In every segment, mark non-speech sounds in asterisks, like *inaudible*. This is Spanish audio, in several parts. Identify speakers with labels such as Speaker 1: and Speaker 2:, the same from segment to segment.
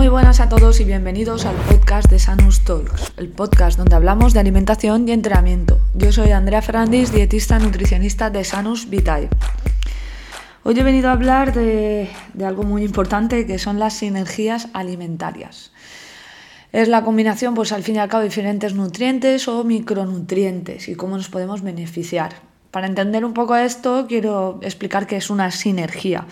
Speaker 1: Muy buenas a todos y bienvenidos al podcast de Sanus Talks, el podcast donde hablamos de alimentación y entrenamiento. Yo soy Andrea Ferrandis, dietista nutricionista de Sanus Vitae. Hoy he venido a hablar de, de algo muy importante que son las sinergias alimentarias. Es la combinación, pues al fin y al cabo, de diferentes nutrientes o micronutrientes y cómo nos podemos beneficiar. Para entender un poco esto, quiero explicar qué es una sinergia.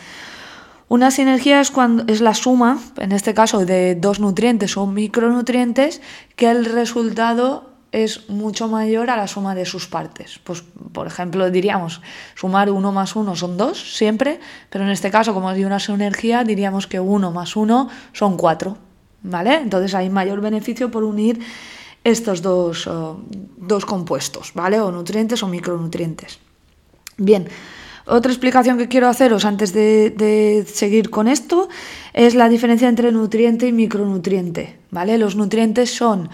Speaker 1: Una sinergia es, cuando, es la suma, en este caso, de dos nutrientes o micronutrientes, que el resultado es mucho mayor a la suma de sus partes. Pues, por ejemplo, diríamos, sumar uno más uno son dos siempre, pero en este caso, como hay una sinergia, diríamos que uno más uno son cuatro. ¿Vale? Entonces hay mayor beneficio por unir estos dos, dos compuestos, ¿vale? O nutrientes o micronutrientes. Bien, otra explicación que quiero haceros antes de, seguir con esto es la diferencia entre nutriente y micronutriente, ¿vale? Los nutrientes son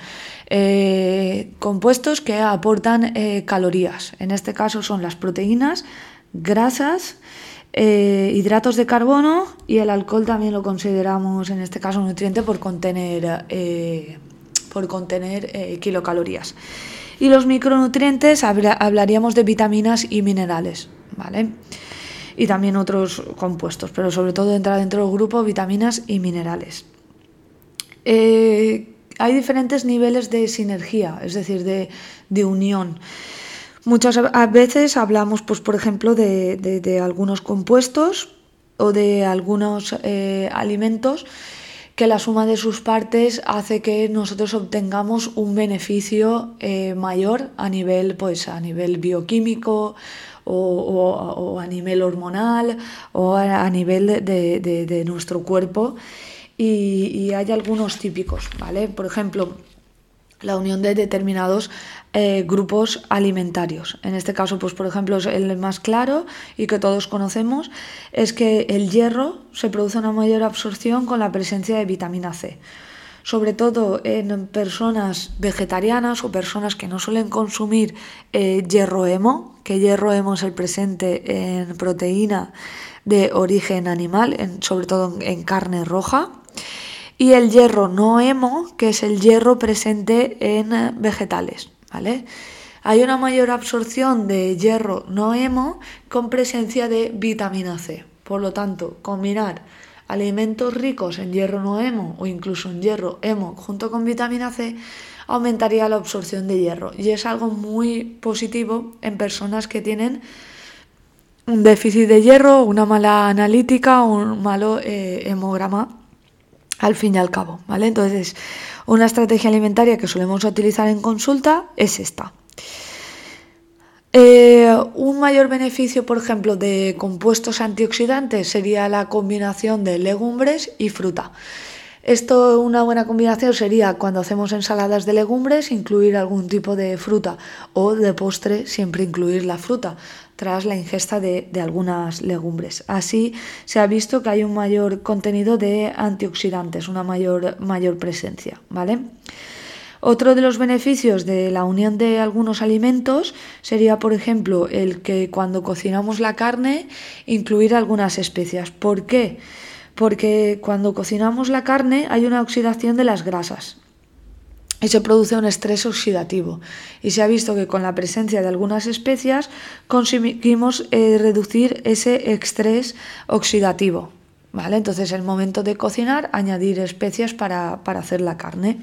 Speaker 1: eh, compuestos que aportan eh, calorías. En este caso son las proteínas, grasas, eh, hidratos de carbono y el alcohol también lo consideramos en este caso nutriente por contener por contener kilocalorías. Y los micronutrientes hablaríamos de vitaminas y minerales, Y también otros compuestos, pero sobre todo entra dentro del grupo vitaminas y minerales. Eh, hay diferentes niveles de sinergia, es decir, de, unión. Muchas veces hablamos, pues, por ejemplo, de, algunos compuestos o de algunos eh, alimentos que la suma de sus partes hace que nosotros obtengamos un beneficio eh, mayor a nivel, pues, a nivel bioquímico o, a nivel hormonal o a, nivel de, nuestro cuerpo. Y, hay algunos típicos, ¿vale? Por ejemplo, la unión de determinados eh, grupos alimentarios. En este caso, pues por ejemplo, el más claro y que todos conocemos es que el hierro se produce una mayor absorción con la presencia de vitamina C. Sobre todo en personas vegetarianas o personas que no suelen consumir eh, hierro hemo, que hierro hemo es el presente en proteína de origen animal, sobre todo en carne roja y el hierro no hemo, que es el hierro presente en eh, vegetales. ¿vale? Hay una mayor absorción de hierro no hemo con presencia de vitamina C. Por lo tanto, combinar alimentos ricos en hierro no hemo o incluso en hierro hemo junto con vitamina C aumentaría la absorción de hierro y es algo muy positivo en personas que tienen un déficit de hierro, una mala analítica o un malo eh, hemograma al fin y al cabo, ¿vale? Entonces, una estrategia alimentaria que solemos utilizar en consulta es esta. Eh, un mayor beneficio, por ejemplo, de compuestos antioxidantes sería la combinación de legumbres y fruta. Esto, una buena combinación sería cuando hacemos ensaladas de legumbres, incluir algún tipo de fruta o de postre, siempre incluir la fruta tras la ingesta de, algunas legumbres. Así se ha visto que hay un mayor contenido de antioxidantes, una mayor, mayor presencia. ¿vale? Otro de los beneficios de la unión de algunos alimentos sería, por ejemplo, el que cuando cocinamos la carne, incluir algunas especias. ¿Por qué? porque cuando cocinamos la carne hay una oxidación de las grasas y se produce un estrés oxidativo. Y se ha visto que con la presencia de algunas especias conseguimos eh, reducir ese estrés oxidativo. ¿vale? Entonces, el momento de cocinar, añadir especias para, hacer la carne.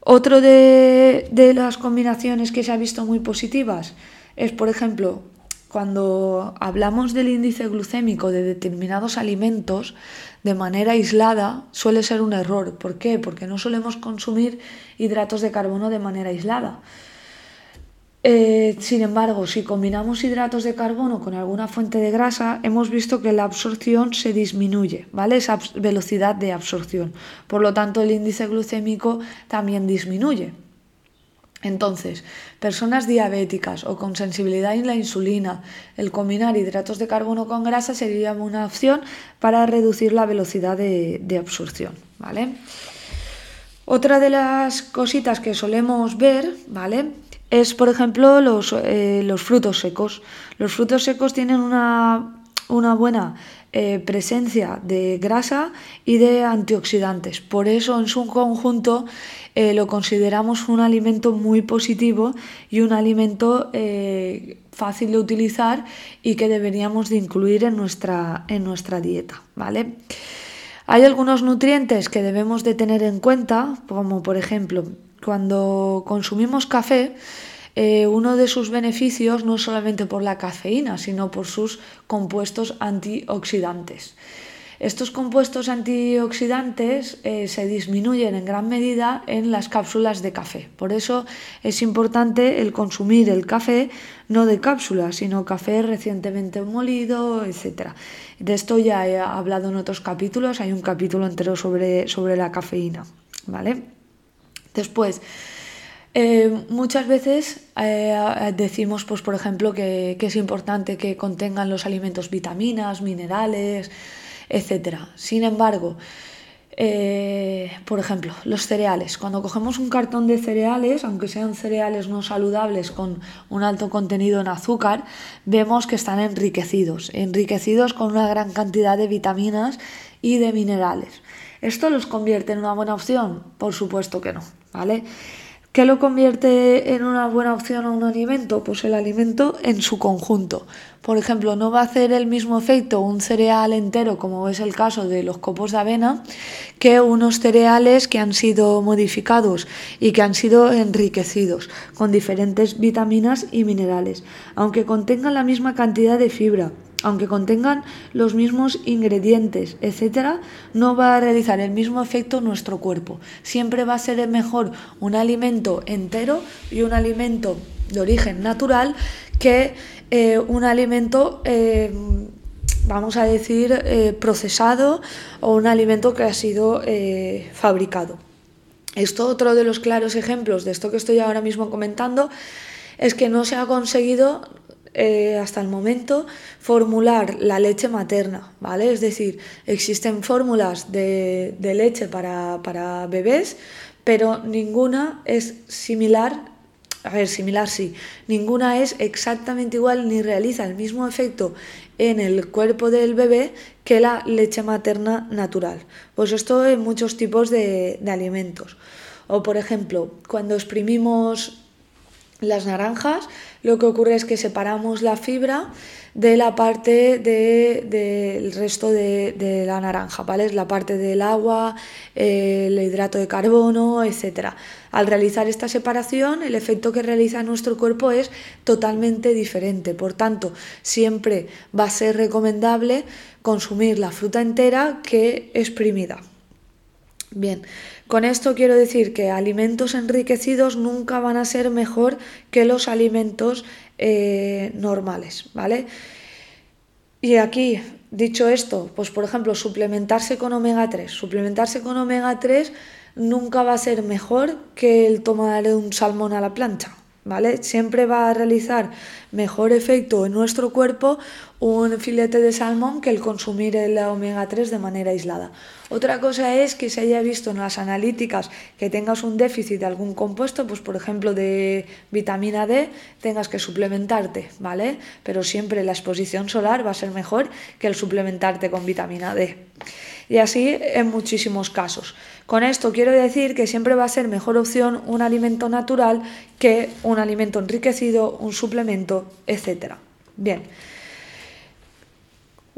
Speaker 1: Otro de, de las combinaciones que se ha visto muy positivas es, por ejemplo, cuando hablamos del índice glucémico de determinados alimentos de manera aislada, suele ser un error. ¿Por qué? Porque no solemos consumir hidratos de carbono de manera aislada. Eh, sin embargo, si combinamos hidratos de carbono con alguna fuente de grasa, hemos visto que la absorción se disminuye, ¿vale? Esa velocidad de absorción. Por lo tanto, el índice glucémico también disminuye. Entonces, personas diabéticas o con sensibilidad a la insulina, el combinar hidratos de carbono con grasa sería una opción para reducir la velocidad de, absorción. ¿vale? Otra de las cositas que solemos ver, ¿vale? Es, por ejemplo, los, eh, los frutos secos. Los frutos secos tienen una, una buena eh, presencia de grasa y de antioxidantes. Por eso en su conjunto eh, lo consideramos un alimento muy positivo y un alimento fácil de utilizar y que deberíamos de incluir en nuestra, en nuestra dieta. ¿vale? Hay algunos nutrientes que debemos de tener en cuenta, como por ejemplo cuando consumimos café, eh, uno de sus beneficios no es solamente por la cafeína, sino por sus compuestos antioxidantes. Estos compuestos antioxidantes eh, se disminuyen en gran medida en las cápsulas de café. Por eso es importante el consumir el café no de cápsulas, sino café recientemente molido, etc. De esto ya he hablado en otros capítulos, hay un capítulo entero sobre, sobre la cafeína. ¿vale? Después, eh, muchas veces eh, decimos, pues, por ejemplo, que, es importante que contengan los alimentos vitaminas, minerales, etc. Sin embargo, eh, por ejemplo, los cereales. Cuando cogemos un cartón de cereales, aunque sean cereales no saludables con un alto contenido en azúcar, vemos que están enriquecidos, enriquecidos con una gran cantidad de vitaminas y de minerales. ¿Esto los convierte en una buena opción? Por supuesto que no, ¿vale? ¿Qué lo convierte en una buena opción a un alimento? Pues el alimento en su conjunto. Por ejemplo, no va a hacer el mismo efecto un cereal entero, como es el caso de los copos de avena, que unos cereales que han sido modificados y que han sido enriquecidos con diferentes vitaminas y minerales, aunque contengan la misma cantidad de fibra aunque contengan los mismos ingredientes, etcétera, no va a realizar el mismo efecto en nuestro cuerpo. Siempre va a ser mejor un alimento entero y un alimento de origen natural que eh, un alimento, eh, vamos a decir, eh, procesado o un alimento que ha sido fabricado. Esto, otro de los claros ejemplos de esto que estoy ahora mismo comentando, es que no se ha conseguido eh, hasta el momento formular la leche materna, ¿vale? Es decir, existen fórmulas de, leche para, bebés, pero ninguna es similar, a ver, similar sí, ninguna es exactamente igual ni realiza el mismo efecto en el cuerpo del bebé que la leche materna natural. Pues esto en muchos tipos de, de alimentos. O por ejemplo, cuando exprimimos las naranjas, lo que ocurre es que separamos la fibra de la parte del resto de, la naranja, ¿vale? Es la parte del agua, el hidrato de carbono, etc. Al realizar esta separación, el efecto que realiza nuestro cuerpo es totalmente diferente. Por tanto, siempre va a ser recomendable consumir la fruta entera que exprimida. Bien, con esto quiero decir que alimentos enriquecidos nunca van a ser mejor que los alimentos eh, normales, ¿vale? Y aquí, dicho esto, pues por ejemplo, suplementarse con omega 3. Suplementarse con omega 3 nunca va a ser mejor que el tomar un salmón a la plancha, ¿vale? Siempre va a realizar mejor efecto en nuestro cuerpo un filete de salmón que el consumir el omega 3 de manera aislada. Otra cosa es que se haya visto en las analíticas que tengas un déficit de algún compuesto, pues por ejemplo de vitamina D, tengas que suplementarte, ¿vale? Pero siempre la exposición solar va a ser mejor que el suplementarte con vitamina D. Y así en muchísimos casos. Con esto quiero decir que siempre va a ser mejor opción un alimento natural que un alimento enriquecido, un suplemento, etc. Bien.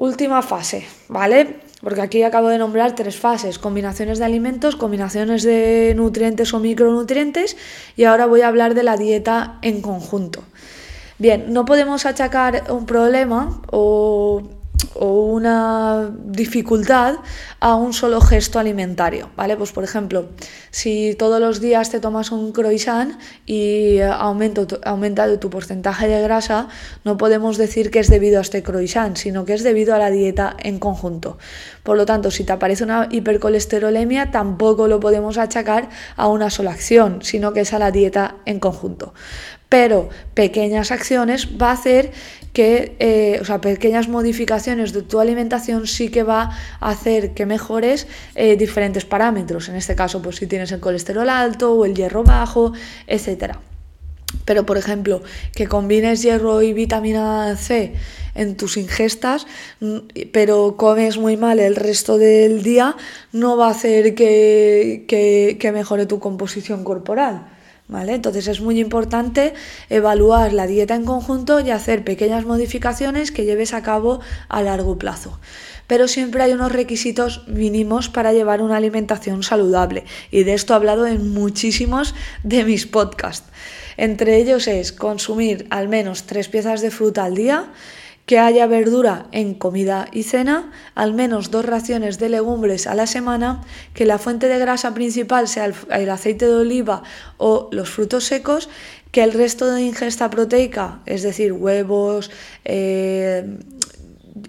Speaker 1: Última fase, ¿vale? Porque aquí acabo de nombrar tres fases, combinaciones de alimentos, combinaciones de nutrientes o micronutrientes y ahora voy a hablar de la dieta en conjunto. Bien, no podemos achacar un problema o o una dificultad a un solo gesto alimentario, ¿vale? Pues por ejemplo, si todos los días te tomas un croissant y aumento, aumenta tu porcentaje de grasa, no podemos decir que es debido a este croissant, sino que es debido a la dieta en conjunto. Por lo tanto, si te aparece una hipercolesterolemia, tampoco lo podemos achacar a una sola acción, sino que es a la dieta en conjunto. Pero pequeñas acciones va a hacer que, eh, o sea, pequeñas modificaciones de tu alimentación sí que va a hacer que mejores eh, diferentes parámetros. En este caso, pues si tienes el colesterol alto o el hierro bajo, etc. Pero, por ejemplo, que combines hierro y vitamina C en tus ingestas, mm, pero comes muy mal el resto del día, no va a hacer que, que mejore tu composición corporal. Entonces es muy importante evaluar la dieta en conjunto y hacer pequeñas modificaciones que lleves a cabo a largo plazo. Pero siempre hay unos requisitos mínimos para llevar una alimentación saludable y de esto he hablado en muchísimos de mis podcasts. Entre ellos es consumir al menos tres piezas de fruta al día, que haya verdura en comida y cena, al menos dos raciones de legumbres a la semana, que la fuente de grasa principal sea el, aceite de oliva o los frutos secos, que el resto de ingesta proteica, es decir, huevos, eh,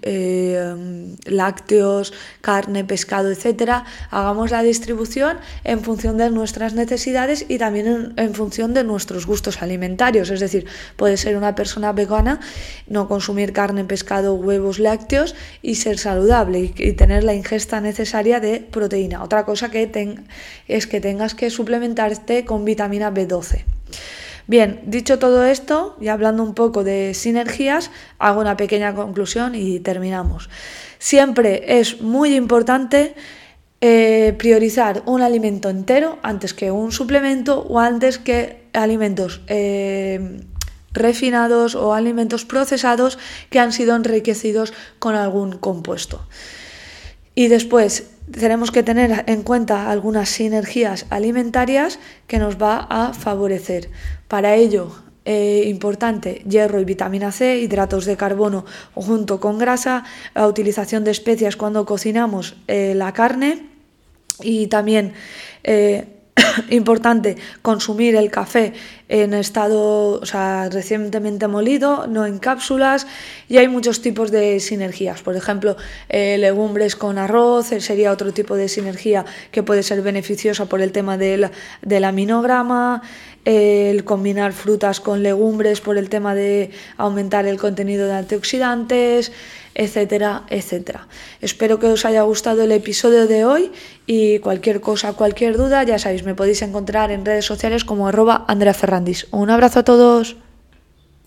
Speaker 1: eh, lácteos, carne, pescado, etcétera, hagamos la distribución en función de nuestras necesidades y también en, función de nuestros gustos alimentarios. Es decir, puede ser una persona vegana, no consumir carne, pescado, huevos, lácteos y ser saludable y, tener la ingesta necesaria de proteína. Otra cosa que es que tengas que suplementarte con vitamina B12. Bien, dicho todo esto y hablando un poco de sinergias, hago una pequeña conclusión y terminamos. Siempre es muy importante eh, priorizar un alimento entero antes que un suplemento o antes que alimentos eh, refinados o alimentos procesados que han sido enriquecidos con algún compuesto. Y después tenemos que tener en cuenta algunas sinergias alimentarias que nos va a favorecer. Para ello, eh, importante, hierro y vitamina C, hidratos de carbono junto con grasa, la utilización de especias cuando cocinamos eh, la carne y también eh, *coughs* importante consumir el café en estado, o sea, recientemente molido, no en cápsulas, y hay muchos tipos de sinergias. Por ejemplo, eh, legumbres con arroz eh, sería otro tipo de sinergia que puede ser beneficiosa por el tema del, del aminograma, el combinar frutas con legumbres por el tema de aumentar el contenido de antioxidantes, etcétera, etcétera. Espero que os haya gustado el episodio de hoy y cualquier cosa, cualquier duda, ya sabéis, me podéis encontrar en redes sociales como arroba Ferrandis. Un abrazo a todos.